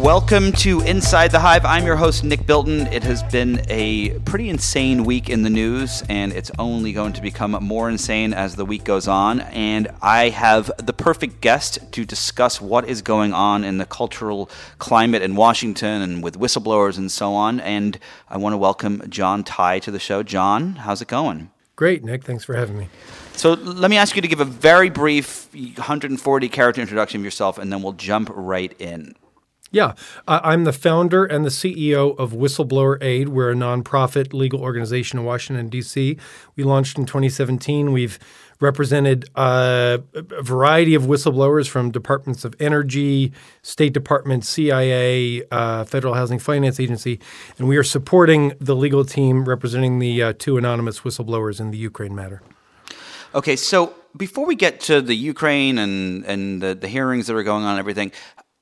Welcome to Inside the Hive. I'm your host, Nick Bilton. It has been a pretty insane week in the news, and it's only going to become more insane as the week goes on. And I have the perfect guest to discuss what is going on in the cultural climate in Washington and with whistleblowers and so on. And I want to welcome John Tye to the show. John, how's it going? Great, Nick. Thanks for having me. So let me ask you to give a very brief 140 character introduction of yourself, and then we'll jump right in. Yeah, I'm the founder and the CEO of Whistleblower Aid. We're a nonprofit legal organization in Washington, D.C. We launched in 2017. We've represented uh, a variety of whistleblowers from departments of energy, State Department, CIA, uh, Federal Housing Finance Agency, and we are supporting the legal team representing the uh, two anonymous whistleblowers in the Ukraine matter. Okay, so before we get to the Ukraine and and the, the hearings that are going on, and everything,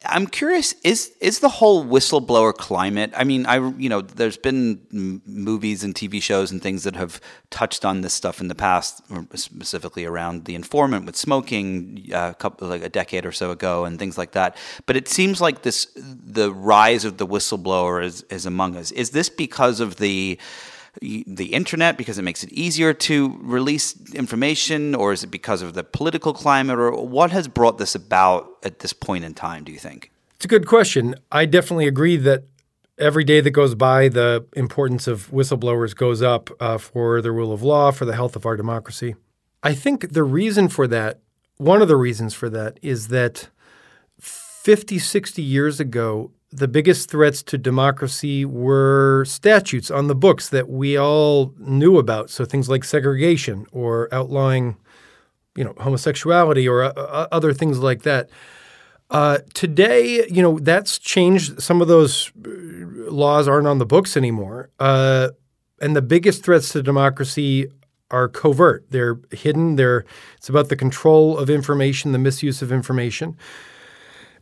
I'm curious is is the whole whistleblower climate? I mean, I you know, there's been m- movies and TV shows and things that have touched on this stuff in the past, specifically around the informant with smoking, uh, a couple like a decade or so ago, and things like that. But it seems like this the rise of the whistleblower is is among us. Is this because of the the internet because it makes it easier to release information, or is it because of the political climate, or what has brought this about at this point in time? Do you think? It's a good question. I definitely agree that every day that goes by, the importance of whistleblowers goes up uh, for the rule of law, for the health of our democracy. I think the reason for that, one of the reasons for that, is that 50, 60 years ago, the biggest threats to democracy were statutes on the books that we all knew about. So things like segregation or outlawing, you know, homosexuality or uh, uh other things like that. Uh, today, you know, that's changed. Some of those uh, laws aren't on the books anymore. Uh, and the biggest threats to democracy are covert. They're hidden. They're it's about the control of information, the misuse of information.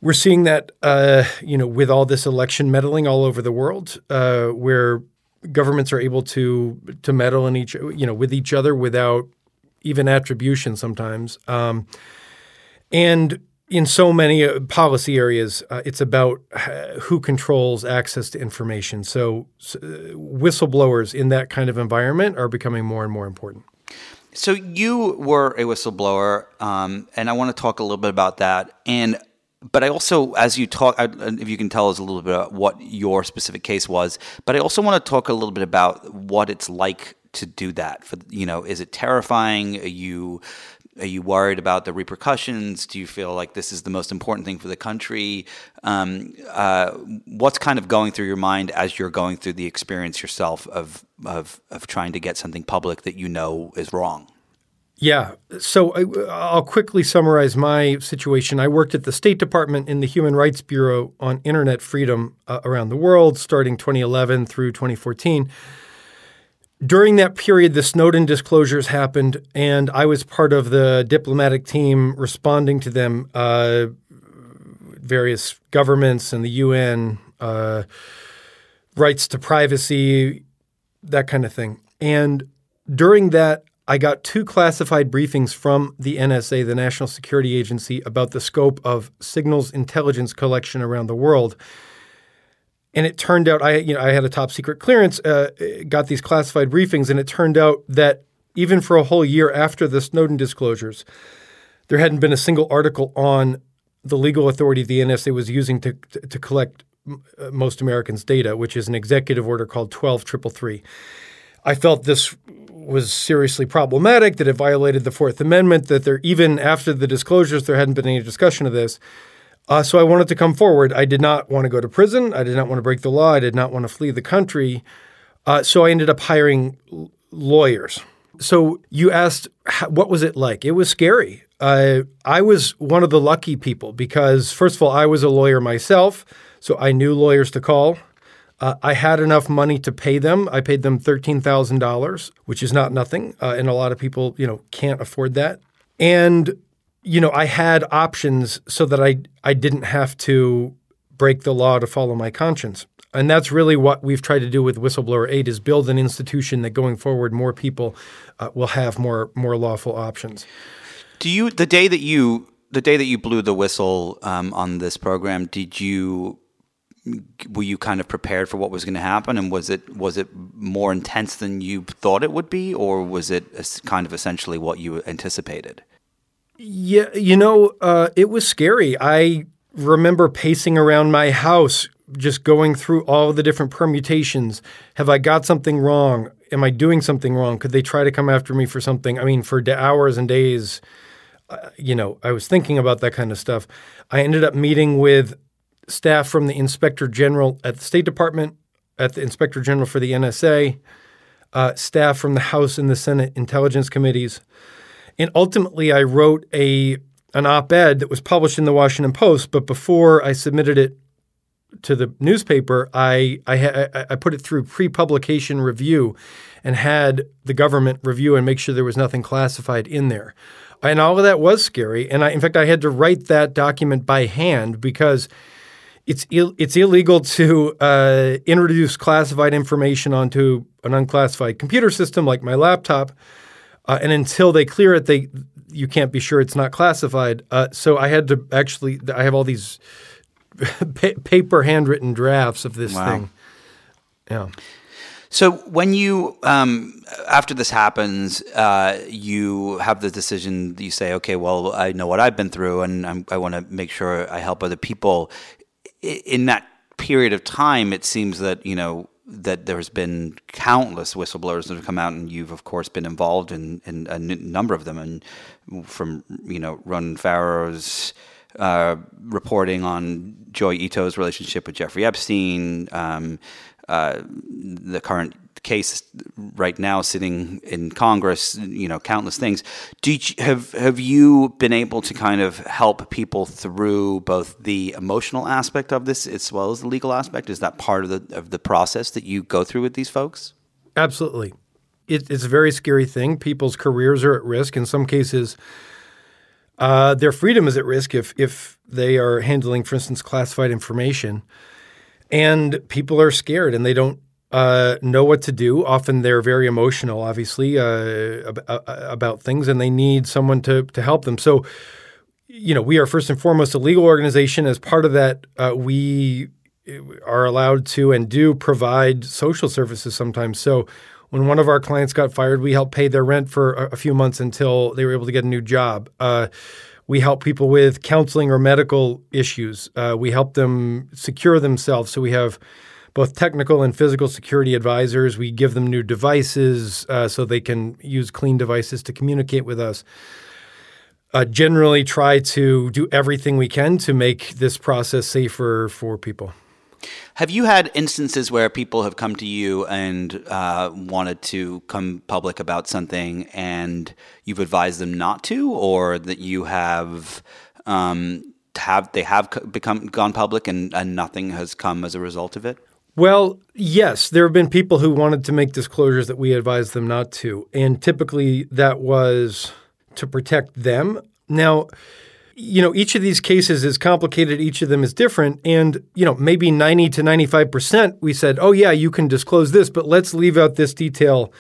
We're seeing that, uh, you know, with all this election meddling all over the world, uh, where governments are able to to meddle in each, you know, with each other without even attribution sometimes, um, and in so many uh, policy areas, uh, it's about uh, who controls access to information. So, so uh, whistleblowers in that kind of environment are becoming more and more important. So you were a whistleblower, um, and I want to talk a little bit about that. And but I also, as you talk, if you can tell us a little bit about what your specific case was, but I also want to talk a little bit about what it's like to do that. For you know, is it terrifying? Are you are you worried about the repercussions? Do you feel like this is the most important thing for the country? Um, uh, what's kind of going through your mind as you're going through the experience yourself of of of trying to get something public that you know is wrong? Yeah. So I, will quickly summarize my situation. I worked at the State Department in the Human Rights Bureau on internet freedom uh, around the world, starting 2011 through 2014. During that period, the Snowden disclosures happened, and I was part of the diplomatic team responding to them. Uh, various governments and the UN, uh, rights to privacy, that kind of thing. And during that, I got two classified briefings from the NSA, the National Security Agency, about the scope of signals intelligence collection around the world. And it turned out I, you know, I had a top secret clearance, uh, got these classified briefings, and it turned out that even for a whole year after the Snowden disclosures, there hadn't been a single article on the legal authority the NSA was using to, to, collect uh, most Americans' data, which is an executive order called 12333. I felt this was seriously problematic, that it violated the Fourth Amendment, that there, even after the disclosures, there hadn't been any discussion of this. Uh, so I wanted to come forward. I did not want to go to prison. I did not want to break the law. I did not want to flee the country. Uh, so I ended up hiring l- lawyers. So you asked, what was it like? It was scary. Uh, I was one of the lucky people because, first of all, I was a lawyer myself, so I knew lawyers to call. Uh, I had enough money to pay them. I paid them thirteen thousand dollars, which is not nothing, uh, and a lot of people, you know, can't afford that. And you know, I had options so that I I didn't have to break the law to follow my conscience. And that's really what we've tried to do with Whistleblower Aid is build an institution that going forward more people uh, will have more more lawful options. Do you the day that you the day that you blew the whistle um, on this program? Did you were you kind of prepared for what was going to happen? And was it was it more intense than you thought it would be? Or was it kind of essentially what you anticipated? Yeah you know uh, it was scary. I remember pacing around my house just going through all the different permutations. Have i got something wrong? Am i doing something wrong? Could they try to come after me for something? I mean for hours and days uh, you know i was thinking about that kind of stuff. I ended up meeting with staff from the Inspector General at the State Department, at the Inspector General for the NSA, uh, staff from the House and the Senate Intelligence Committees. And ultimately, I wrote a an op-ed that was published in the Washington Post. But before I submitted it to the newspaper, I I, I put it through pre-publication review, and had the government review and make sure there was nothing classified in there. And all of that was scary. And I, in fact, I had to write that document by hand because it's Ill, it's illegal to uh, introduce classified information onto an unclassified computer system like my laptop, uh, and until they clear it, they you can't be sure it's not classified. Uh, so I had to actually I have all these pa- paper handwritten drafts of this wow. thing. Yeah. So when you um, after this happens, uh, you have the decision. You say, "Okay, well, I know what I've been through, and I'm, i want to make sure I help other people." In that period of time, it seems that you know that there's been countless whistleblowers that have come out, and you've of course been involved in, in a n- number of them, and from you know Ronan Farrow's uh, reporting on Joi Ito's relationship with Jeffrey Epstein, um, uh, the current case right now sitting in Congress, you know, countless things. Do you, have have you been able to kind of help people through both the emotional aspect of this as well as the legal aspect? Is that part of the of the process that you go through with these folks? Absolutely. It, it's a very scary thing. People's careers are at risk. In some cases, uh, their freedom is at risk if if they are handling, for instance, classified information. And people are scared and they don't uh, know what to do. Often they're very emotional, obviously, uh, ab- uh, about things, and they need someone to to help them. So, you know, we are first and foremost a legal organization. As part of that, uh, we are allowed to and do provide social services sometimes. So, when one of our clients got fired, we helped pay their rent for a, a few months until they were able to get a new job. Uh, we help people with counseling or medical issues. Uh, we help them secure themselves. So we have both technical and physical security advisors. We give them new devices uh, so they can use clean devices to communicate with us. Uh, generally, try to do everything we can to make this process safer for people. Have you had instances where people have come to you and uh, wanted to come public about something, and you've advised them not to, or that you have um, have they have become gone public and, and nothing has come as a result of it? Well, yes, there have been people who wanted to make disclosures that we advised them not to. And typically that was to protect them. Now, you know, each of these cases is complicated, each of them is different. And, you know, maybe 90 to 95%, we said, oh, yeah, you can disclose this, but let's leave out this detail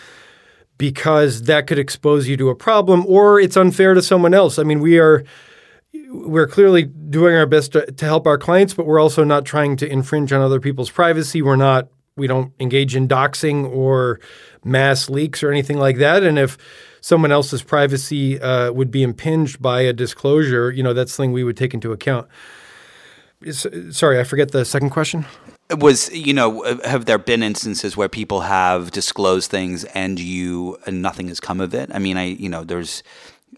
because that could expose you to a problem or it's unfair to someone else. I mean, we are we're clearly doing our best to, to help our clients, but we're also not trying to infringe on other people's privacy. We're not we don't engage in doxing or mass leaks or anything like that. And if someone else's privacy uh, would be impinged by a disclosure, you know, that's something we would take into account. Is, sorry, I forget the second question. Was you know have there been instances where people have disclosed things and you and nothing has come of it? I mean, I you know there's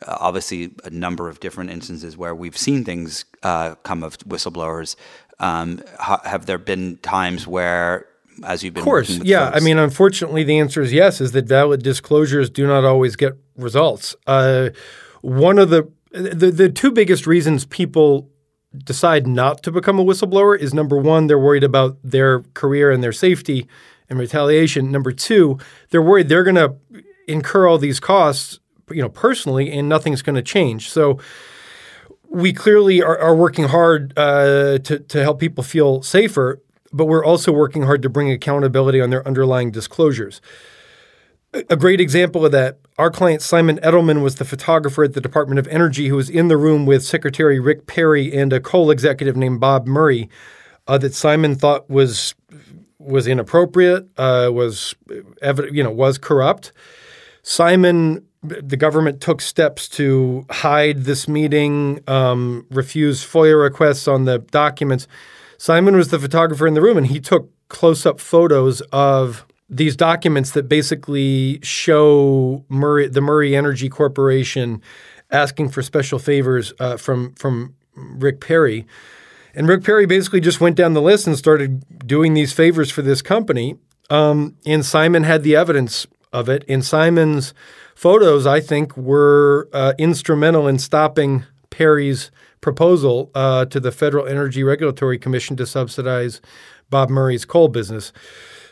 obviously a number of different instances where we've seen things uh, come of whistleblowers. Um, ha- have there been times where as you've been of course yeah folks? i mean unfortunately the answer is yes is that valid disclosures do not always get results uh, one of the, the the two biggest reasons people decide not to become a whistleblower is number one they're worried about their career and their safety and retaliation number two they're worried they're going to incur all these costs you know personally and nothing's going to change so we clearly are, are working hard uh, to, to help people feel safer but we're also working hard to bring accountability on their underlying disclosures. A great example of that, our client Simon Edelman was the photographer at the Department of Energy who was in the room with Secretary Rick Perry and a coal executive named Bob Murray uh, that Simon thought was was inappropriate, uh, was you know was corrupt. Simon, the government took steps to hide this meeting, um, refuse FOIA requests on the documents. Simon was the photographer in the room, and he took close up photos of these documents that basically show Murray, the Murray Energy Corporation asking for special favors uh, from from Rick Perry. And Rick Perry basically just went down the list and started doing these favors for this company. Um, and Simon had the evidence of it. And Simon's photos, I think, were uh, instrumental in stopping Perry's proposal uh, to the Federal Energy Regulatory Commission to subsidize Bob Murray's coal business.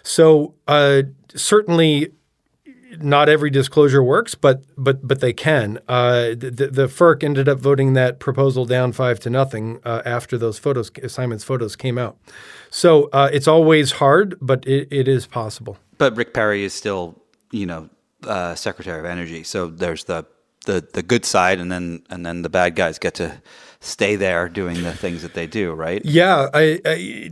So uh, certainly not every disclosure works, but but but they can. Uh, the, the FERC ended up voting that proposal down five to nothing uh, after those photos, Simon's photos came out. So uh, it's always hard, but it, it is possible. But Rick Perry is still, you know, uh, Secretary of Energy. So there's the the the good side, and then and then the bad guys get to stay there doing the things that they do, right? Yeah, I, I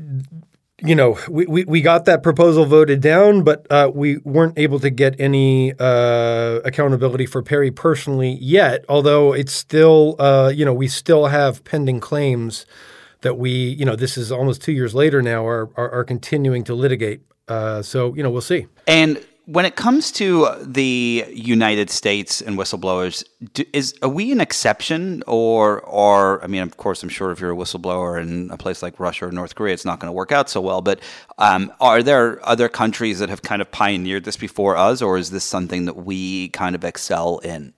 you know, we, we, we got that proposal voted down, but uh, we weren't able to get any uh, accountability for Perry personally yet. Although it's still, uh, you know, we still have pending claims that we, you know, this is almost two years later now, are are, are continuing to litigate. Uh, so you know, we'll see. And when it comes to the United States and whistleblowers, do, is are we an exception, or or I mean, of course, I'm sure if you're a whistleblower in a place like Russia or North Korea, it's not going to work out so well. But um, are there other countries that have kind of pioneered this before us, or is this something that we kind of excel in?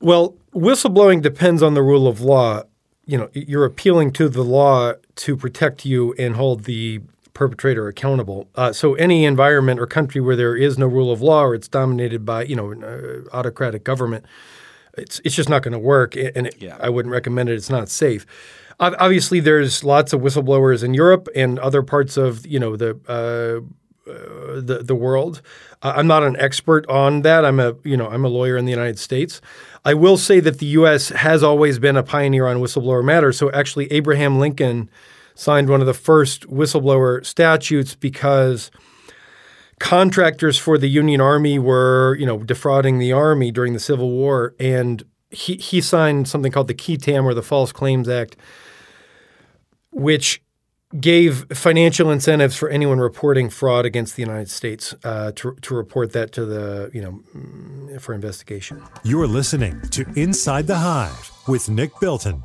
Well, whistleblowing depends on the rule of law. You know, you're appealing to the law to protect you and hold the perpetrator accountable. Uh, so any environment or country where there is no rule of law or it's dominated by you know uh, autocratic government, it's it's just not going to work. And it, yeah. I wouldn't recommend it. It's not safe. Obviously, there's lots of whistleblowers in Europe and other parts of you know the. Uh, uh, the the world. I'm not an expert on that. I'm a you know I'm a lawyer in the United States. I will say that the U.S. has always been a pioneer on whistleblower matters. So actually, Abraham Lincoln signed one of the first whistleblower statutes because contractors for the Union Army were, you know, defrauding the army during the Civil War, and he he signed something called the Qui Tam or the False Claims Act, which gave financial incentives for anyone reporting fraud against the United States uh, to, to report that to the you know mm, for investigation. You're listening to Inside the Hive with Nick Bilton.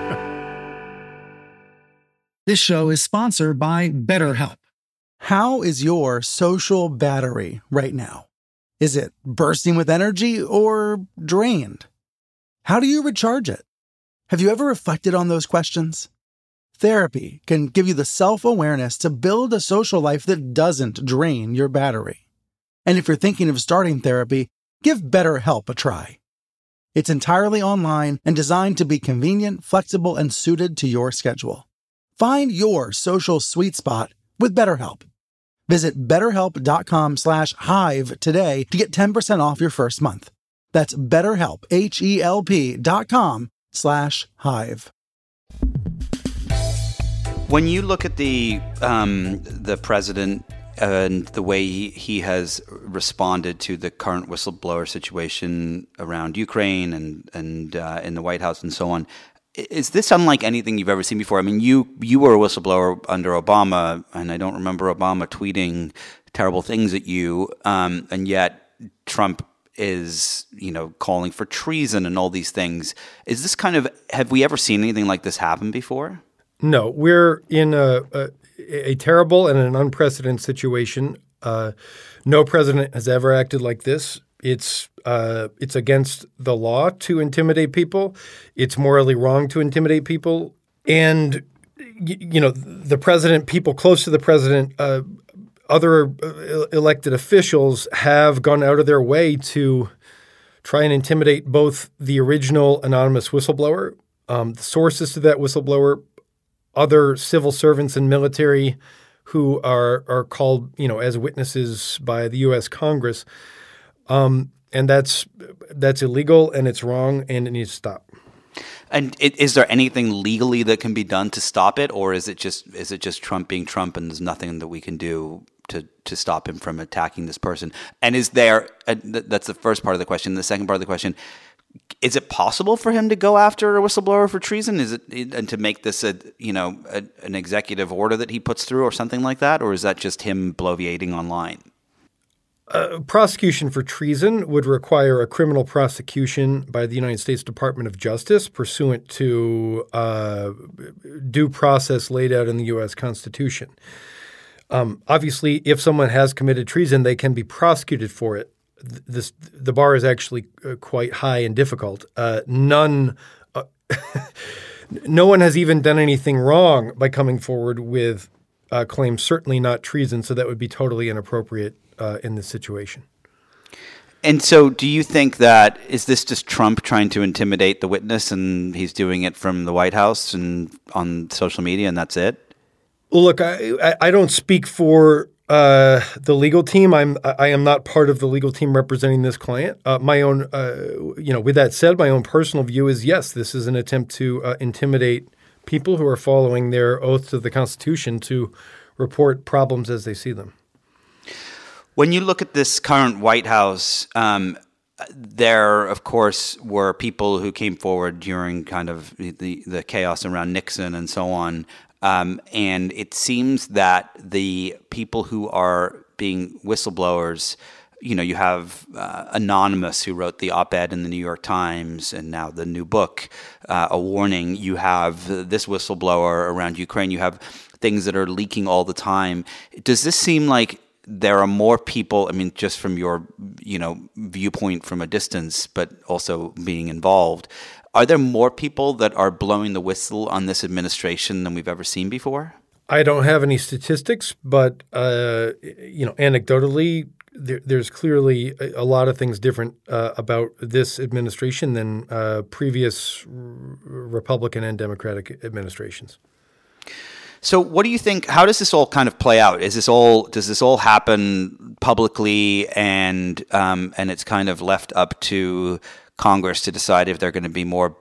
This show is sponsored by BetterHelp. How is your social battery right now? Is it bursting with energy or drained? How do you recharge it? Have you ever reflected on those questions? Therapy can give you the self awareness to build a social life that doesn't drain your battery. And if you're thinking of starting therapy, give BetterHelp a try. It's entirely online and designed to be convenient, flexible, and suited to your schedule. Find your social sweet spot with BetterHelp. Visit betterhelp.com slash hive today to get 10% off your first month. That's betterhelp, H-E-L-P dot com slash hive. When you look at the um, the president and the way he, has responded to the current whistleblower situation around Ukraine and and uh, in the White House and so on, is this unlike anything you've ever seen before? I mean, you you were a whistleblower under Obama, and I don't remember Obama tweeting terrible things at you, um, and yet Trump is you know calling for treason and all these things. Is this kind of have we ever seen anything like this happen before? No, we're in a, a, a terrible and an unprecedented situation. Uh, no president has ever acted like this. It's uh, it's against the law to intimidate people. It's morally wrong to intimidate people, and you know the president, people close to the president, uh, other uh, elected officials have gone out of their way to try and intimidate both the original anonymous whistleblower, um, the sources to that whistleblower, other civil servants and military who are are called, you know, as witnesses by the U.S. Congress, um, and that's that's illegal and it's wrong and it needs to stop. And it, is there anything legally that can be done to stop it, or is it just is it just Trump being Trump and there's nothing that we can do to to stop him from attacking this person? And is there th- that's the first part of the question. The second part of the question is it possible for him to go after a whistleblower for treason? Is it and to make this a you know a, an executive order that he puts through or something like that, or is that just him bloviating online? Uh, prosecution for treason would require a criminal prosecution by the United States Department of Justice pursuant to uh, due process laid out in the U.S. Constitution. Um, obviously, if someone has committed treason, they can be prosecuted for it. This the bar is actually uh, quite high and difficult. Uh, none, uh, no one has even done anything wrong by coming forward with uh, claims. Certainly not treason. So that would be totally inappropriate uh, in this situation. And so, do you think that is this just Trump trying to intimidate the witness, and he's doing it from the White House and on social media, and that's it? Well, look, I, I don't speak for uh, the legal team. I'm I am not part of the legal team representing this client. Uh, my own, uh, you know, with that said, my own personal view is yes, this is an attempt to uh, intimidate people who are following their oath to the Constitution to report problems as they see them. When you look at this current White House, um, there, of course, were people who came forward during kind of the, the chaos around Nixon and so on. Um, and it seems that the people who are being whistleblowers, you know, you have uh, Anonymous, who wrote the op ed in the New York Times and now the new book, uh, A Warning. You have this whistleblower around Ukraine. You have things that are leaking all the time. Does this seem like there are more people i mean just from your you know viewpoint from a distance but also being involved are there more people that are blowing the whistle on this administration than we've ever seen before? I don't have any statistics but uh, you know anecdotally there, there's clearly a, a, lot of things different uh, about this administration than uh, previous r- republican and democratic administrations so, what do you think? How does this all kind of play out? Is this all does this all happen publicly, and um, and it's kind of left up to Congress to decide if they're going to be more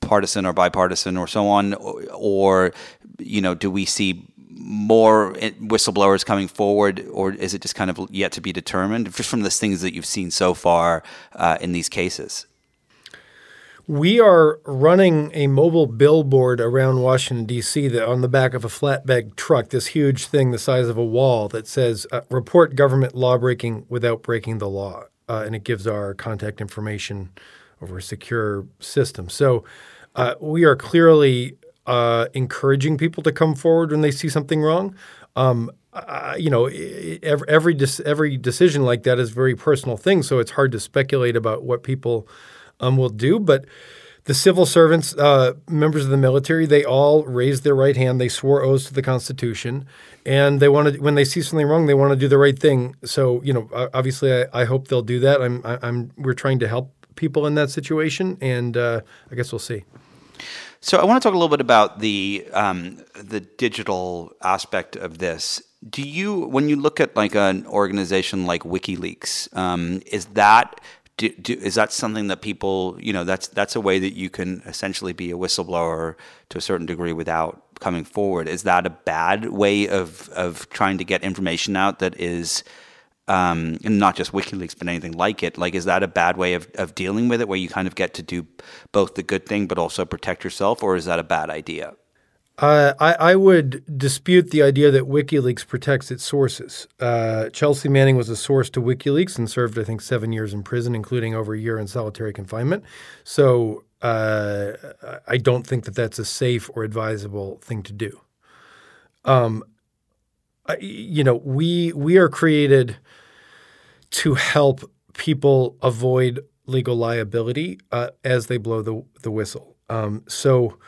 partisan or bipartisan or so on, or, or you know, do we see more whistleblowers coming forward, or is it just kind of yet to be determined, just from the things that you've seen so far uh, in these cases? We are running a mobile billboard around Washington, D.C., that on the back of a flatbed truck, this huge thing the size of a wall that says, uh, Report government lawbreaking without breaking the law. Uh, and it gives our contact information over a secure system. So uh, we are clearly uh, encouraging people to come forward when they see something wrong. Um, uh, you know, every every, every decision like that is a very personal thing, so it's hard to speculate about what people um, will do. But the civil servants, uh, members of the military, they all raised their right hand. They swore oaths to the Constitution, and they wanted when they see something wrong, they want to do the right thing. So, you know, obviously, I, I hope they'll do that. I'm, I'm, we're trying to help people in that situation, and uh, I guess we'll see. So I want to talk a little bit about the um, the digital aspect of this. Do you, when you look at like an organization like WikiLeaks, um, is that do, do, is that something that people, you know, that's that's a way that you can essentially be a whistleblower to a certain degree without coming forward? Is that a bad way of of trying to get information out that is um, not just WikiLeaks, but anything like it. Like, is that a bad way of, of dealing with it, where you kind of get to do both the good thing but also protect yourself, or is that a bad idea? Uh, I, I, would dispute the idea that WikiLeaks protects its sources. Uh, Chelsea Manning was a source to WikiLeaks and served, I think, seven years in prison, including over a year in solitary confinement. So uh, I don't think that that's a safe or advisable thing to do. Um, you know, we we are created to help people avoid legal liability uh, as they blow the the whistle. Um, so,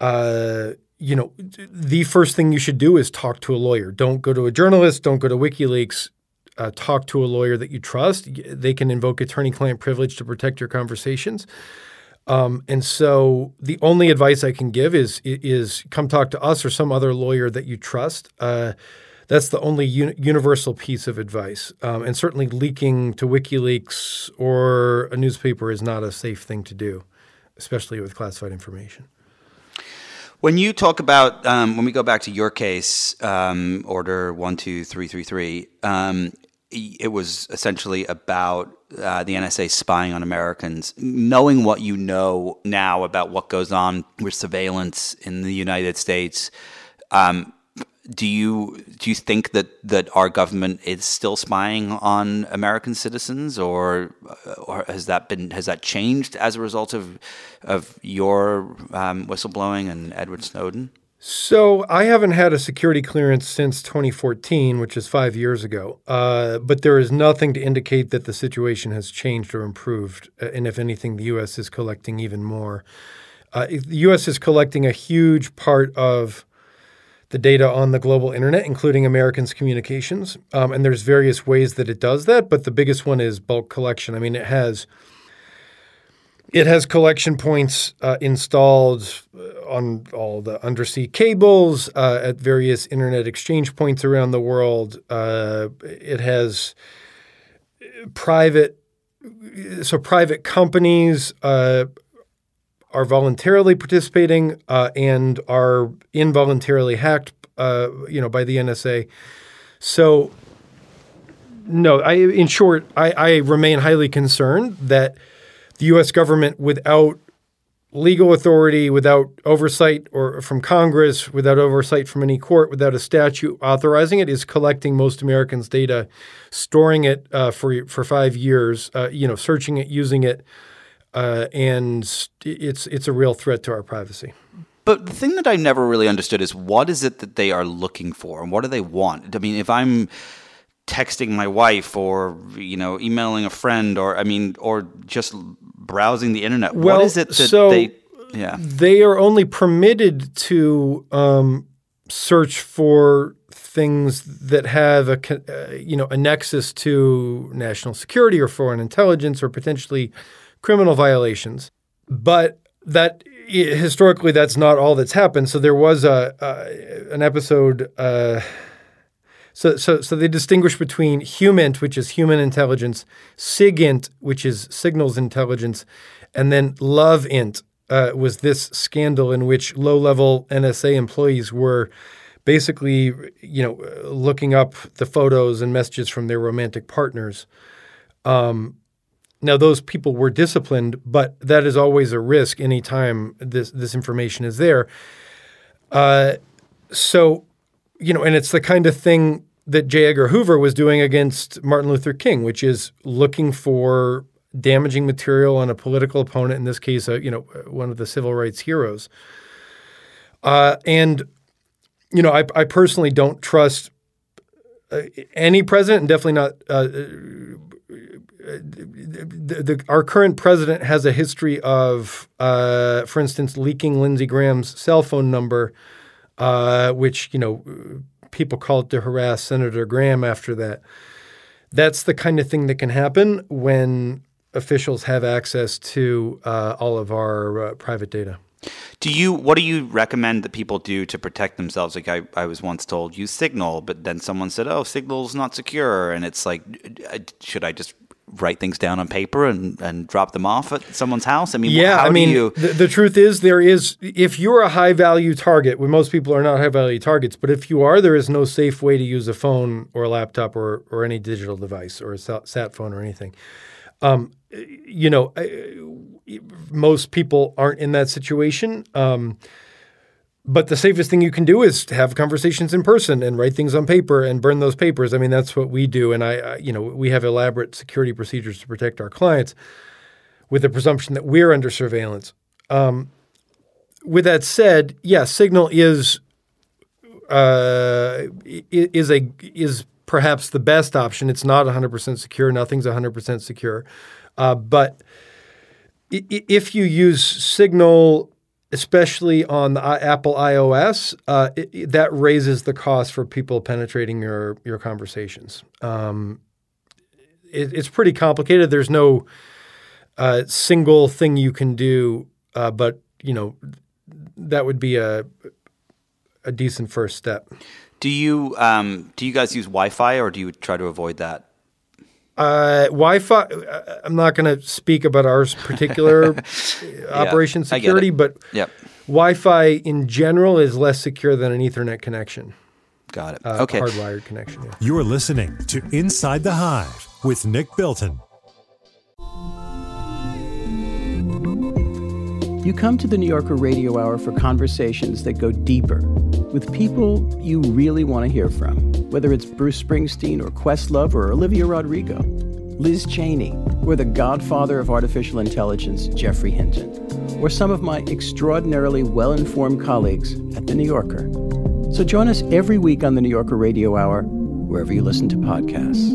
uh, you know, the first thing you should do is talk to a lawyer. Don't go to a journalist. Don't go to WikiLeaks. Uh, talk to a lawyer that you trust. They can invoke attorney-client privilege to protect your conversations. Um, and so the only advice I can give is is come talk to us or some other lawyer that you trust. Uh, that's the only uni- universal piece of advice. Um, and certainly leaking to WikiLeaks or a newspaper is not a safe thing to do, especially with classified information. When you talk about, um, when we go back to your case, um, Order 12333, um, it was essentially about uh, the NSA spying on Americans, knowing what you know now about what goes on with surveillance in the United States. Um, do you do you think that, that our government is still spying on American citizens, or or has that been has that changed as a result of of your um, whistleblowing and Edward Snowden? So I haven't had a security clearance since 2014, which is five years ago. Uh, but there is nothing to indicate that the situation has changed or improved. Uh, and if anything, the U.S. is collecting even more. Uh, the U.S. is collecting a huge part of the data on the global internet, including Americans' communications. Um, and there's various ways that it does that, but the biggest one is bulk collection. I mean, it has it has collection points uh, installed uh, on all the undersea cables uh, at various internet exchange points around the world. Uh, it has private, so private companies uh, are voluntarily participating uh, and are involuntarily hacked, you know, by the NSA. So, no, I, in short, I, I remain highly concerned that – the U.S. government without legal authority, without oversight or from Congress, without oversight from any court, without a statute authorizing it, is collecting most Americans' data, storing it uh, for for five years, uh, you know, searching it, using it, uh, and it's it's a real threat to our privacy. But the thing that I never really understood is what is it that they are looking for, and what do they want? I mean, if I'm texting my wife or you know emailing a friend or I mean or just browsing the internet. Well, what is it that so they yeah. They are only permitted to um, search for things that have a uh, you know a nexus to national security or foreign intelligence or potentially criminal violations. But that historically that's not all that's happened. So there was a, an episode uh, so, so, so they distinguish between HUMINT, which is human intelligence, SIGINT, which is signals intelligence, and then LOVEINT uh, was this scandal in which low-level NSA employees were basically, you know, looking up the photos and messages from their romantic partners. Um, now, those people were disciplined, but that is always a risk anytime this this information is there. Uh, so, you know, and it's the kind of thing that J. Edgar Hoover was doing against Martin Luther King, which is looking for damaging material on a political opponent. In this case, uh, you know, one of the civil rights heroes. Uh, and you know, I, I, personally don't trust uh, any president, and definitely not. The, the, our current president has a history of, uh, for instance, leaking Lindsey Graham's cell phone number, uh, which you know people call it to harass Senator Graham after that. That's the kind of thing that can happen when officials have access to uh, all of our uh, private data. Do you? What do you recommend that people do to protect themselves? Like I, I was once told, use Signal, but then someone said, "Oh, Signal's not secure," and it's like, should I just write things down on paper and, and drop them off at someone's house? I mean, yeah, I mean, you... the, the, truth is there is, if you're a high value target, when most people are not high value targets, but if you are, there is no safe way to use a phone or a laptop or, or any digital device or a sat phone or anything. Um, you know, most people aren't in that situation. Um, but the safest thing you can do is have conversations in person and write things on paper and burn those papers. I mean, that's what we do. And I, you know, we have elaborate security procedures to protect our clients with the presumption that we're under surveillance. Um, with that said, yeah, Signal is uh, is a is perhaps the best option. It's not 100% secure. Nothing's 100% secure, uh, but if you use Signal especially on the Apple iOS, uh, it, that raises the cost for people penetrating your your conversations. Um, it, it's pretty complicated. There's no uh, single thing you can do, uh, but you know that would be a a decent first step. Do you um, do you guys use Wi-Fi or do you try to avoid that? Uh, Wi-Fi. Uh, I'm not going to speak about our particular yeah, operation security, but yep. Wi-Fi in general is less secure than an Ethernet connection. Got it. Uh, okay. Hardwired connection. Yeah. You're listening to Inside the Hive with Nick Bilton. You come to the New Yorker Radio Hour for conversations that go deeper with people you really want to hear from, whether it's Bruce Springsteen or Questlove or Olivia Rodrigo, Liz Cheney, or the godfather of artificial intelligence, Geoffrey Hinton, or some of my extraordinarily well informed colleagues at The New Yorker. So join us every week on the New Yorker Radio Hour, wherever you listen to podcasts.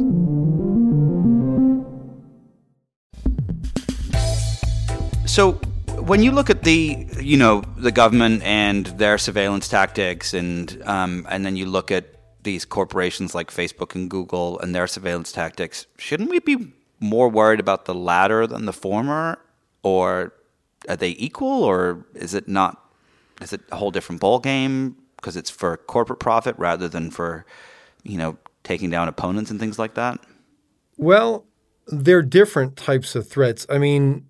So, when you look at the you know the government and their surveillance tactics and um, and then you look at these corporations like Facebook and Google and their surveillance tactics shouldn't we be more worried about the latter than the former? Or are they equal? Or is it not is it a whole different ball game because it's for corporate profit rather than for you know taking down opponents and things like that? Well they're different types of threats. I mean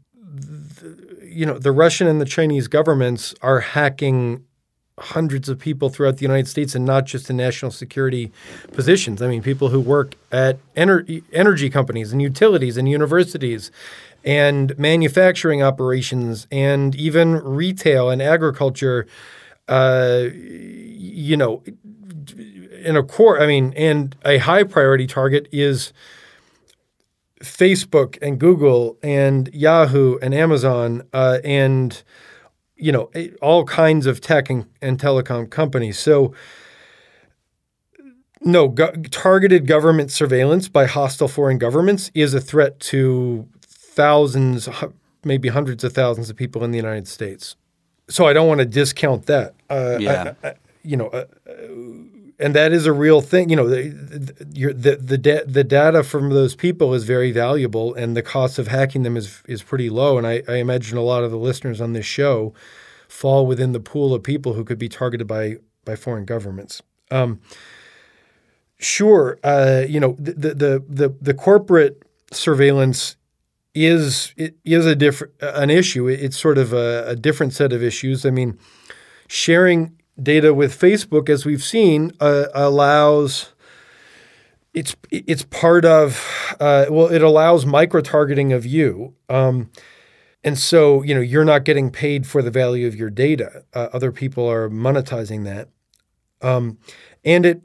you know, the Russian and the Chinese governments are hacking hundreds of people throughout the United States and not just in national security positions. I mean, people who work at ener- energy companies and utilities and universities and manufacturing operations and even retail and agriculture. Uh, you know, in a core, I mean, and a high priority target is Facebook and Google and Yahoo and Amazon uh, and you know all kinds of tech and, and telecom companies. So no, go- targeted government surveillance by hostile foreign governments is a threat to thousands, maybe hundreds of thousands of people in the United States. So I don't want to discount that. Uh, yeah. I, I, you know, uh, and that is a real thing. You know, the the the, da- the, data from those people is very valuable, and the cost of hacking them is is pretty low. And I, I, imagine a lot of the listeners on this show fall within the pool of people who could be targeted by by foreign governments. Um, sure, uh, you know, the, the the the corporate surveillance is it is a different an issue. It's sort of a, a different set of issues. I mean, sharing data with Facebook, as we've seen, uh, allows it's it's part of uh, well, it allows micro targeting of you. Um, and so, you know, you're not getting paid for the value of your data. Uh, other people are monetizing that. Um, and it,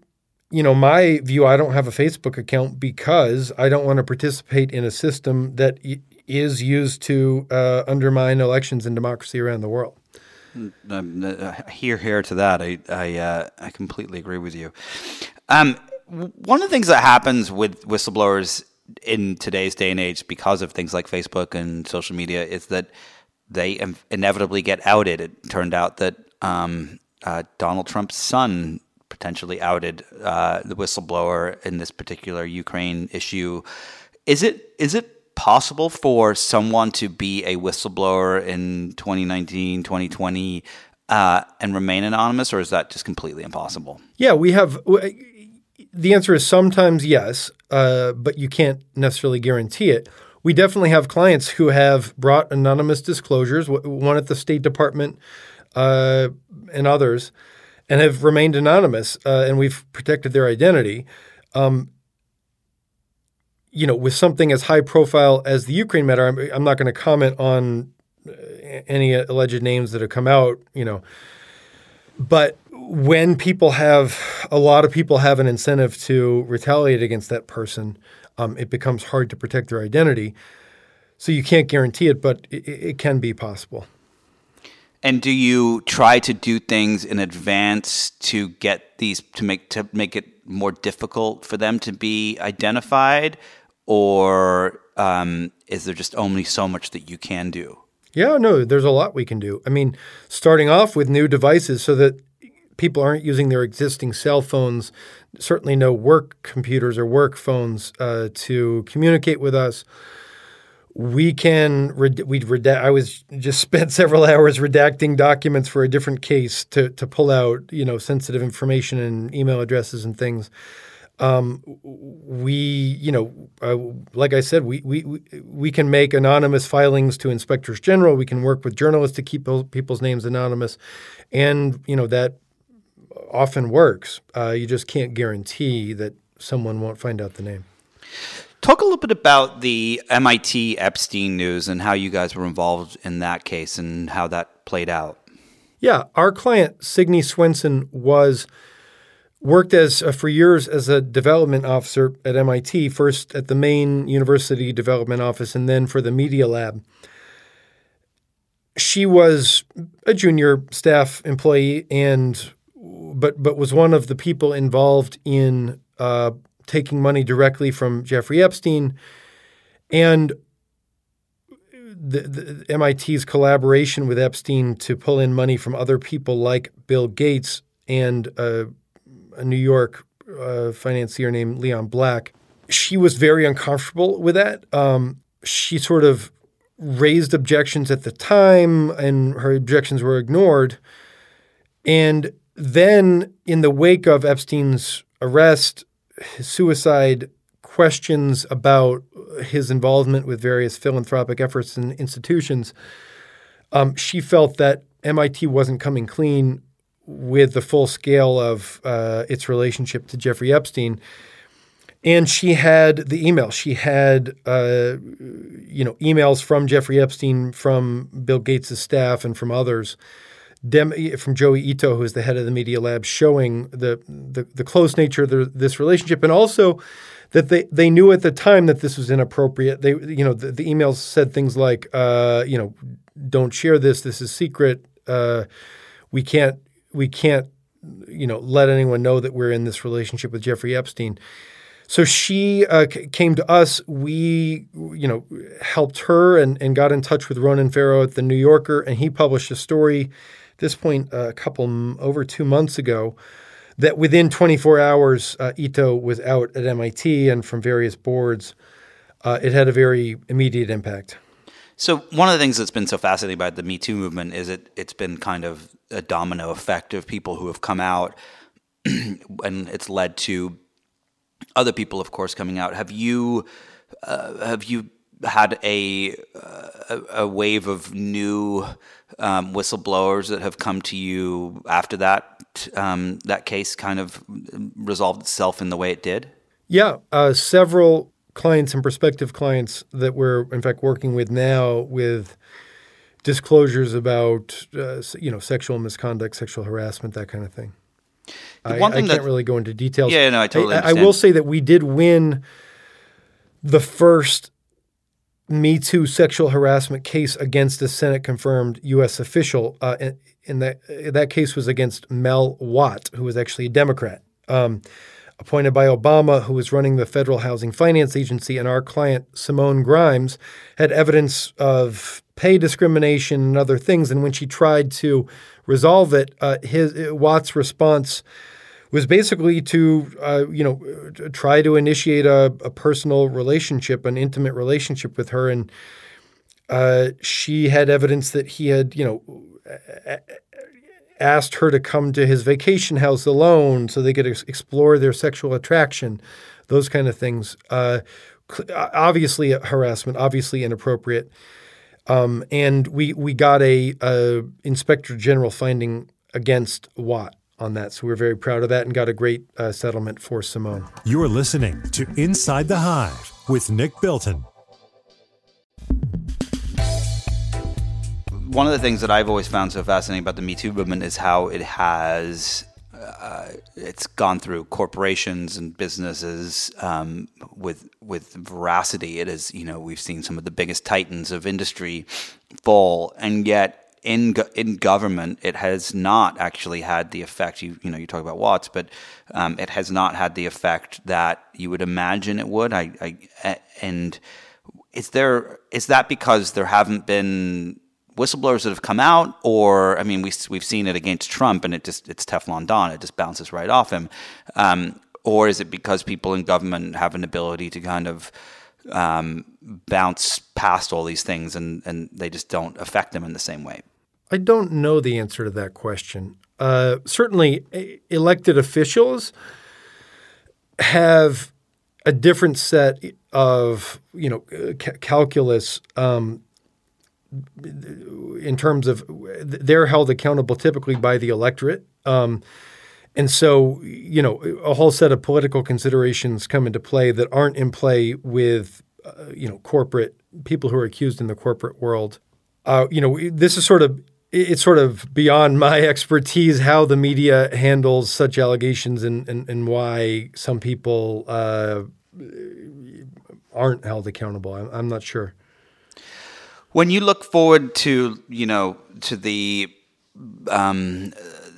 you know, my view, I don't have a Facebook account because I don't want to participate in a system that is used to uh, undermine elections and democracy around the world. Um, uh, hear, hear to that. I, I, uh, I completely agree with you. Um, one of the things that happens with whistleblowers in today's day and age, because of things like Facebook and social media, is that they inevitably get outed. It turned out that um, uh, Donald Trump's son potentially outed uh, the whistleblower in this particular Ukraine issue. Is it is it possible for someone to be a whistleblower in 2019, 2020 uh, and remain anonymous, or is that just completely impossible? Yeah, we have. The answer is sometimes yes, uh, but you can't necessarily guarantee it. We definitely have clients who have brought anonymous disclosures, one at the State Department uh, and others, and have remained anonymous, uh, and we've protected their identity. Um, you know, with something as high profile as the Ukraine matter, I'm, I'm not going to comment on uh, any alleged names that have come out, you know. But when people have, a lot of people have an incentive to retaliate against that person, um, it becomes hard to protect their identity. So you can't guarantee it, but it, it can be possible. And do you try to do things in advance to get these to make to make it more difficult for them to be identified, or um, is there just only so much that you can do? Yeah, no, there's a lot we can do. I mean, starting off with new devices so that people aren't using their existing cell phones, certainly no work computers or work phones uh, to communicate with us. We can we redact. I was just spent several hours redacting documents for a different case to to pull out you know sensitive information and email addresses and things um, we, you know, uh, like I said, we, we we can make anonymous filings to inspectors general. We can work with journalists to keep people's names anonymous, and you know that often works. Uh, you just can't guarantee that someone won't find out the name. Talk a little bit about the MIT Epstein news and how you guys were involved in that case and how that played out. Yeah, our client Signe Swenson was worked as uh, for years as a development officer at MIT, first at the main university development office and then for the media lab. She was a junior staff employee and but but was one of the people involved in uh, taking money directly from Jeffrey Epstein and the, the, MIT's collaboration with Epstein to pull in money from other people like Bill Gates and uh, a New York uh, financier named Leon Black. She was very uncomfortable with that. Um, she sort of raised objections at the time, and her objections were ignored. And then, in the wake of Epstein's arrest, his suicide, questions about his involvement with various philanthropic efforts and institutions, um, she felt that MIT wasn't coming clean with the full scale of uh, its relationship to Jeffrey Epstein. And she had the email. She had, uh, you know, emails from Jeffrey Epstein, from Bill Gates' staff, and from others, dem- from Joi Ito, who is the head of the Media Lab, showing the the, the close nature of the, this relationship, and also that they, they knew at the time that this was inappropriate. They, you know, the, the emails said things like, uh, you know, don't share this. This is secret. Uh, we can't we can't you know let anyone know that we're in this relationship with Jeffrey Epstein. So she uh, c- came to us. We, you know, helped her and, and got in touch with Ronan Farrow at the New Yorker, and he published a story. At this point, uh, a couple over two months ago, that within 24 hours, uh, Ito was out at MIT and from various boards. Uh, it had a very immediate impact. So one of the things that's been so fascinating about the Me Too movement is it it's been kind of a domino effect of people who have come out, and it's led to other people, of course, coming out. Have you uh, have you had a uh, a, wave of new um, whistleblowers that have come to you after that um, that case kind of resolved itself in the way it did? Yeah, uh, several clients and prospective clients that we're in fact working with now with disclosures about uh, you know sexual misconduct, sexual harassment, that kind of thing. I, I, can't really go into details. Yeah, no, I totally. I, I will say that we did win the first Me Too sexual harassment case against a Senate confirmed U.S. official. Uh, and, and that that case was against Mel Watt, who was actually a Democrat. Um, appointed by Obama, who was running the Federal Housing Finance Agency, and our client, Simone Grimes, had evidence of pay discrimination and other things. And when she tried to resolve it, uh, his Watt's response was basically to, uh, you know, try to initiate a, a, personal relationship, an intimate relationship with her, and uh, she had evidence that he had, you know, asked her to come to his vacation house alone so they could ex- explore their sexual attraction, those kind of things. Uh, obviously harassment, obviously inappropriate. Um, and we we got a, a, inspector general finding against Watt on that, so we're very proud of that and got a great uh, settlement for Simone. You're listening to Inside the Hive with Nick Bilton. One of the things that I've always found so fascinating about the Me Too movement is how it has uh, it's gone through corporations and businesses um, with with veracity. It is you know we've seen some of the biggest titans of industry fall, and yet in in government it has not actually had the effect you you know you talk about Watts, but um, it has not had the effect that you would imagine it would. I, I and is there is that because there haven't been whistleblowers that have come out, or I mean, we we've seen it against Trump, and it just it's Teflon Don. It just bounces right off him. Um, or is it because people in government have an ability to kind of um, bounce past all these things, and and they just don't affect them in the same way? I don't know the answer to that question. Uh, certainly, elected officials have a different set of you know calculus um, in terms of they're held accountable typically by the electorate. Um, and so, you know, a whole set of political considerations come into play that aren't in play with, uh, you know, corporate people who are accused in the corporate world. Uh, you know, this is sort of it's sort of beyond my expertise how the media handles such allegations and and, and why some people uh, aren't held accountable. I'm, I'm not sure. When you look forward to you know to the um,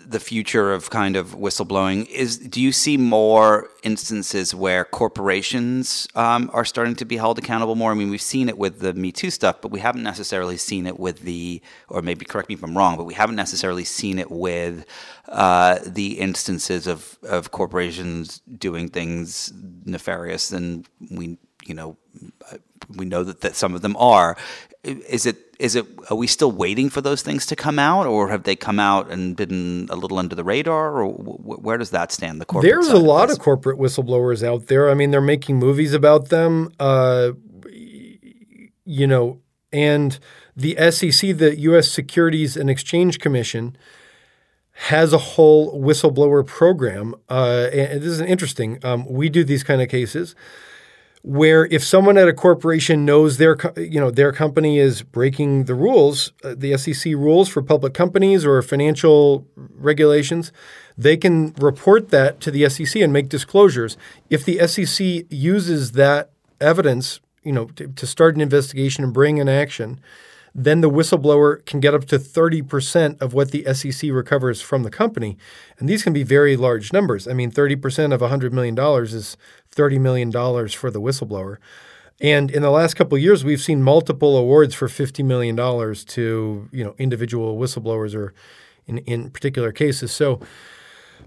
the future of kind of whistleblowing is do you see more instances where corporations um, are starting to be held accountable more? I mean, we've seen it with the Me Too stuff, but we haven't necessarily seen it with the, or maybe correct me if I'm wrong, but we haven't necessarily seen it with uh, the instances of, of corporations doing things nefarious, and we, you know, we know that, that some of them are is it is it are we still waiting for those things to come out or have they come out and been a little under the radar or where does that stand the corporate there's a lot of, of, corporate whistleblowers out there. I mean they're making movies about them uh, you know and the sec the us securities and exchange commission has a whole whistleblower program uh, and this is interesting. Um, we do these kind of cases where if someone at a corporation knows their you know their company is breaking the rules, uh, the SEC rules for public companies or financial regulations, they can report that to the SEC and make disclosures. If the SEC uses that evidence, you know, to, to start an investigation and bring an action, then the whistleblower can get up to 30% of what the SEC recovers from the company. And these can be very large numbers. I mean, 30% of $100 million is $30 million for the whistleblower. And in the last couple years, we've seen multiple awards for $50 million to you know individual whistleblowers or in, in particular cases. So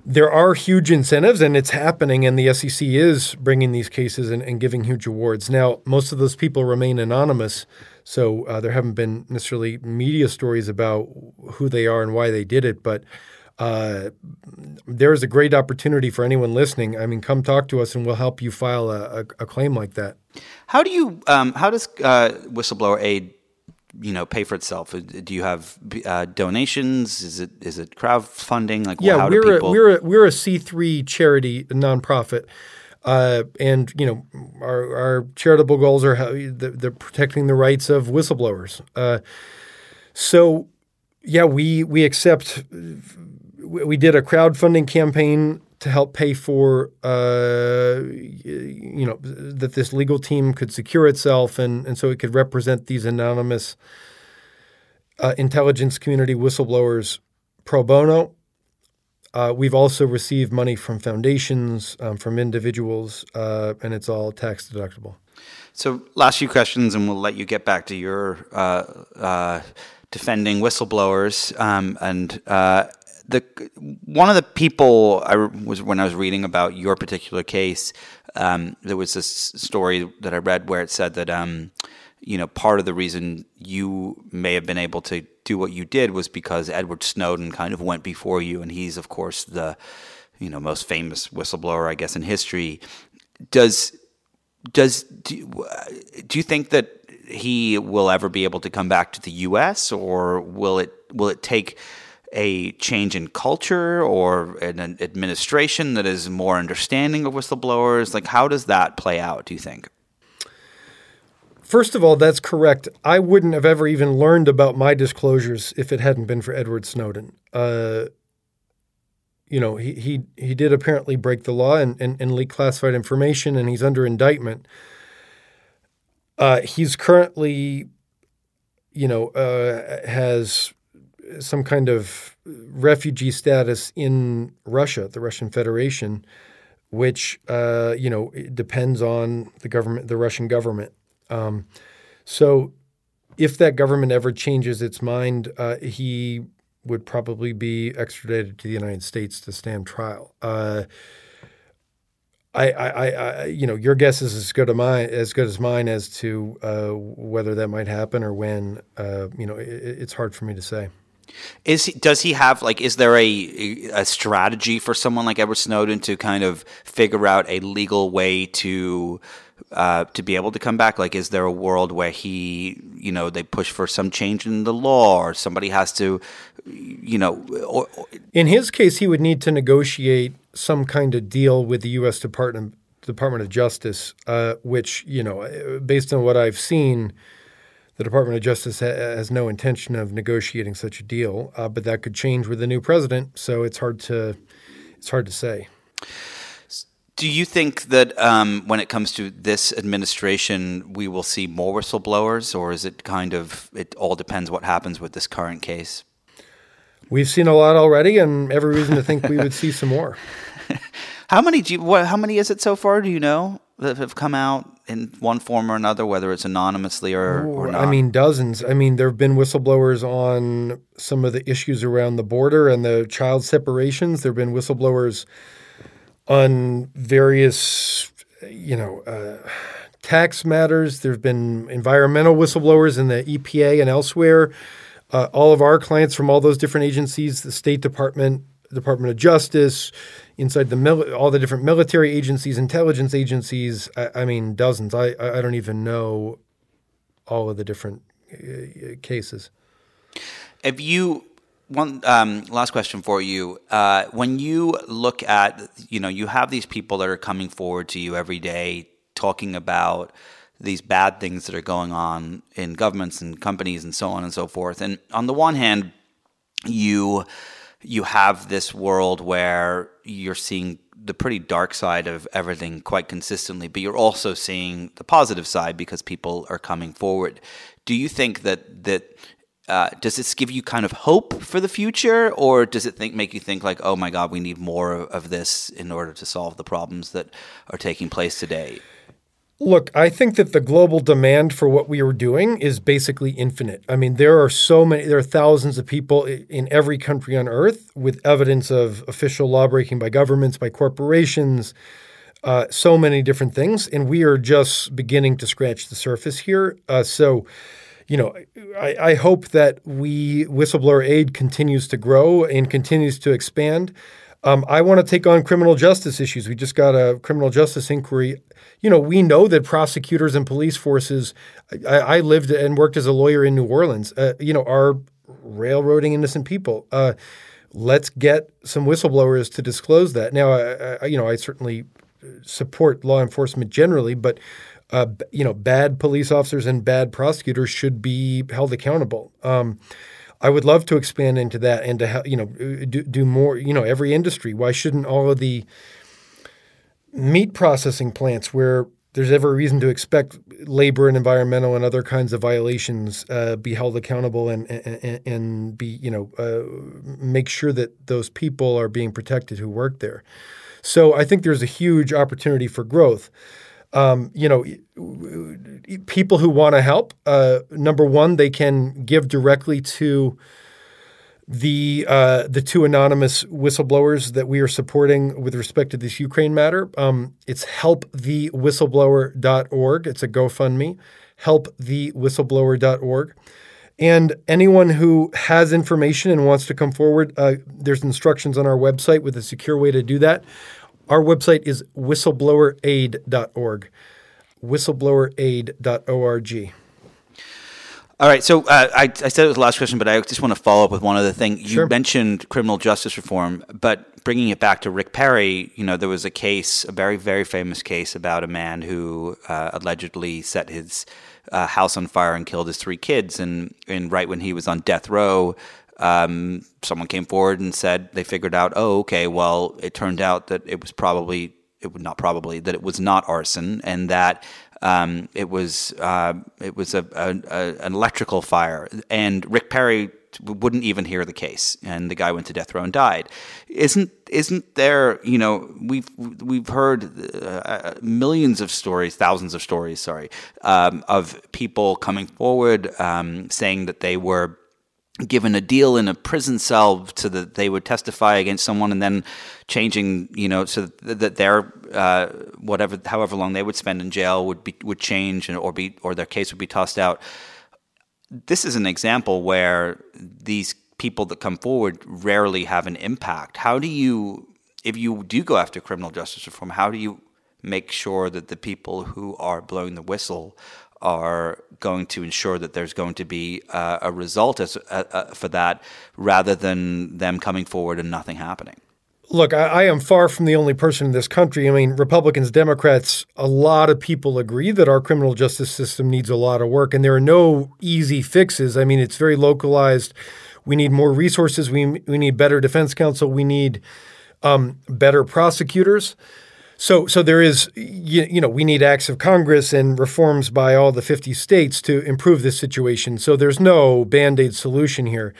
there are huge incentives and it's happening and the SEC is bringing these cases and, and giving huge awards. Now, most of those people remain anonymous. So uh, there haven't been necessarily media stories about who they are and why they did it, but uh, there is a great opportunity for anyone listening. I mean, come talk to us, and we'll help you file a, a, a claim like that. How do you? Um, how does uh, whistleblower aid you know pay for itself? Uh, do you have uh, donations? Is it is it crowdfunding? Like yeah, how we're people... a, we're a, we're a C three charity nonprofit. Uh, and you know our, our charitable goals are how, the, the protecting the rights of whistleblowers. Uh, so yeah, we we accept. We did a crowdfunding campaign to help pay for uh, you know that this legal team could secure itself and and so it could represent these anonymous uh, intelligence community whistleblowers pro bono. Uh, we've also received money from foundations, um, from individuals, uh, and it's all tax deductible. So, last few questions, and we'll let you get back to your uh, uh, defending whistleblowers. Um, and the one of the people I was when I was reading about your particular case, um, there was this story that I read where it said that um, you know part of the reason you may have been able to do what you did was because Edward Snowden kind of went before you, and he's of course the you know most famous whistleblower I guess in history. Does does do, do you think that he will ever be able to come back to the U.S. or will it will it take a change in culture or an administration that is more understanding of whistleblowers? Like, how does that play out? Do you think? First of all, that's correct. I wouldn't have ever even learned about my disclosures if it hadn't been for Edward Snowden. Uh, you know, he, he he did apparently break the law and, and, and leak classified information, and he's under indictment. Uh, he's currently, you know, uh, has some kind of refugee status in Russia, the Russian Federation, which uh, you know depends on the government, the Russian government. Um, so, if that government ever changes its mind, uh, he would probably be extradited to the United States to stand trial. Uh, I, I, I, you know, your guess is as good as mine as good as mine as to uh, whether that might happen or when. Uh, you know, it, it's hard for me to say. Is he, does he have like is there a a strategy for someone like Edward Snowden to kind of figure out a legal way to uh, to be able to come back? Like, is there a world where he, you know, they push for some change in the law, or somebody has to, you know, or, or in his case, he would need to negotiate some kind of deal with the U.S. Department Department of Justice, uh, which you know, based on what I've seen, the Department of Justice ha- has no intention of negotiating such a deal. Uh, but that could change with the new president, so it's hard to it's hard to say. Do you think that um, when it comes to this administration, we will see more whistleblowers, or is it kind of it all depends what happens with this current case? We've seen a lot already, and every reason to think we would see some more. how many do you, what, How many is it so far? Do you know that have come out in one form or another, whether it's anonymously or, or not? I mean, dozens. I mean, there have been whistleblowers on some of the issues around the border and the child separations. There have been whistleblowers on various, you know. Uh, tax matters. There have been environmental whistleblowers in the EPA and elsewhere uh, all of our clients from all those different agencies, the State Department, Department of Justice, inside the mil- all the different military agencies, intelligence agencies. I, I mean, dozens. I, I don't even know all of the different uh, cases. If you one um, last question for you: uh, When you look at, you know, you have these people that are coming forward to you every day talking about these bad things that are going on in governments and companies and so on and so forth. And on the one hand, you you have this world where you're seeing the pretty dark side of everything quite consistently, but you're also seeing the positive side because people are coming forward. Do you think that that uh, does this give you kind of hope for the future, or does it think make you think like, oh my God, we need more of this in order to solve the problems that are taking place today? Look, I think that the global demand for what we are doing is basically infinite. I mean, there are so many, there are thousands of people in every country on earth with evidence of official lawbreaking by governments, by corporations, uh, so many different things. And we are just beginning to scratch the surface here. Uh, so, you know, I, I, hope that we, whistleblower aid continues to grow and continues to expand. Um, I want to take on criminal justice issues. We just got a criminal justice inquiry. You know, we know that prosecutors and police forces. I, I lived and worked as a lawyer in New Orleans. Uh, you know, are railroading innocent people. Uh, let's get some whistleblowers to disclose that. Now, I, I, you know, I certainly support law enforcement generally, but uh, you know, bad police officers and bad prosecutors should be held accountable. Um, I would love to expand into that and to you know do, do more. You know, every industry. Why shouldn't all of the meat processing plants where there's ever reason to expect labor and environmental and other kinds of violations uh, be held accountable and, and, and be you know uh, make sure that those people are being protected who work there. So I think there's a huge opportunity for growth. Um, you know, people who want to help. Uh, number one, they can give directly to the uh, the two anonymous whistleblowers that we are supporting with respect to this Ukraine matter. Um, it's helpthewhistleblower.org. It's a GoFundMe. Helpthewhistleblower.org. And anyone who has information and wants to come forward, uh, there's instructions on our website with a secure way to do that. Our website is whistleblower.aid.org. Whistleblower.aid.org. All right. So uh, I, I, said it was the last question, but I just want to follow up with one other thing. You sure. mentioned criminal justice reform, but bringing it back to Rick Perry, you know, there was a case, a very, very famous case about a man who uh, allegedly set his uh, house on fire and killed his three kids. And, and right when he was on death row, um, someone came forward and said they figured out, oh, okay, well, it turned out that it was probably, it would not probably, that it was not arson and that um, it was uh, it was a, a, a, an electrical fire, and Rick Perry wouldn't even hear the case, and the guy went to death row and died. Isn't isn't there? You know, we've we've heard uh, millions of stories, thousands of stories, sorry, um, of people coming forward um, saying that they were given a deal in a prison cell so that they would testify against someone and then changing you know so that their uh, whatever however long they would spend in jail would be would change and or be or their case would be tossed out. This is an example where these people that come forward rarely have an impact. How do you if you do go after criminal justice reform how do you make sure that the people who are blowing the whistle are going to ensure that there's going to be uh, a result as, uh, uh, for that rather than them coming forward and nothing happening. Look, I, I, am far from the only person in this country. I mean, Republicans, Democrats, a lot of people agree that our criminal justice system needs a lot of work, and there are no easy fixes. I mean, it's very localized. We need more resources. We, we need better defense counsel. We need um, better prosecutors. So, so there is, you, you, know, we need acts of Congress and reforms by all the 50 states to improve this situation. So there's no band aid solution here.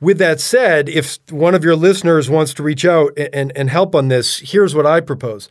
With that said, if one of your listeners wants to reach out and, and help on this, here's what I propose.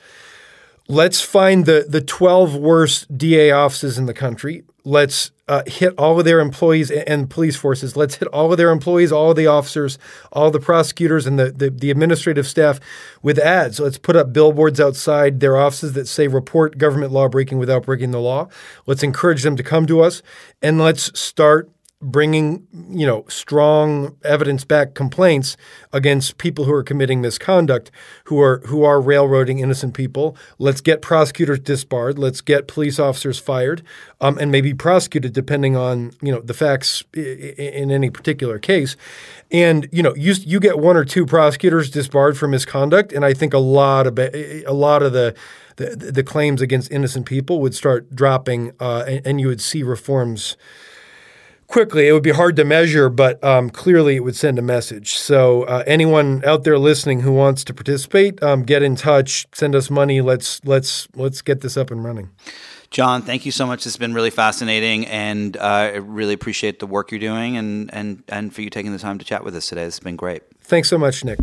Let's find the, the 12 worst DA offices in the country. Let's uh, hit all of their employees and police forces. Let's hit all of their employees, all of the officers, all the prosecutors, and the, the, the administrative staff with ads. Let's put up billboards outside their offices that say report government law breaking without breaking the law. Let's encourage them to come to us and let's start bringing you know strong evidence back complaints against people who are committing misconduct who are who are railroading innocent people. Let's get prosecutors disbarred. Let's get police officers fired um, and maybe prosecuted depending on you know the facts in any particular case. And you know you you get one or two prosecutors disbarred for misconduct and i think a lot of a lot of the the, the claims against innocent people would start dropping uh, and, and you would see reforms quickly. It would be hard to measure, but um, clearly it would send a message. So uh, anyone out there listening who wants to participate, um, get in touch, send us money. Let's let's let's get this up and running. John, thank you so much. It's been really fascinating, and uh, I really appreciate the work you're doing, and and and for you taking the time to chat with us today. It's been great. Thanks so much, Nick.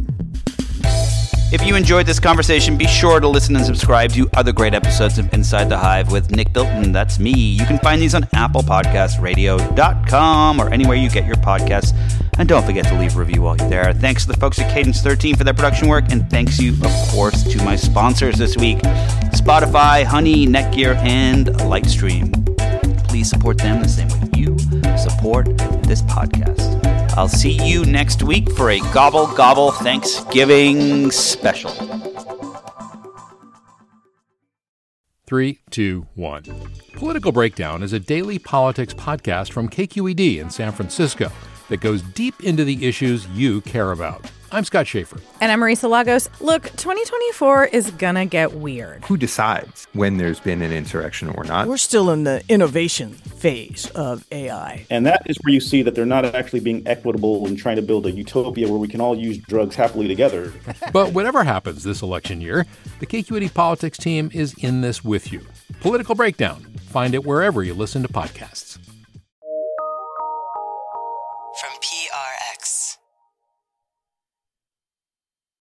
If you enjoyed this conversation, be sure to listen and subscribe to other great episodes of Inside the Hive with Nick Bilton. That's me. You can find these on Apple Podcasts, radio.com, or anywhere you get your podcasts. And don't forget to leave a review while you're there. Thanks to the folks at Cadence 13 for their production work, and thanks you, of course, to my sponsors this week Spotify, Honey, Netgear, and Lightstream. Please support them the same way you support this podcast. I'll see you next week for a Gobble Gobble Thanksgiving special. Three, two, one. Political Breakdown is a daily politics podcast from KQED in San Francisco that goes deep into the issues you care about. I'm Scott Shafer. And I'm Marisa Lagos. Look, 2024 is gonna get weird. Who decides when there's been an insurrection or not? We're still in the innovation phase of AI. And that is where you see that they're not actually being equitable and trying to build a utopia where we can all use drugs happily together. but whatever happens this election year, the KQED politics team is in this with you. Political Breakdown. Find it wherever you listen to podcasts.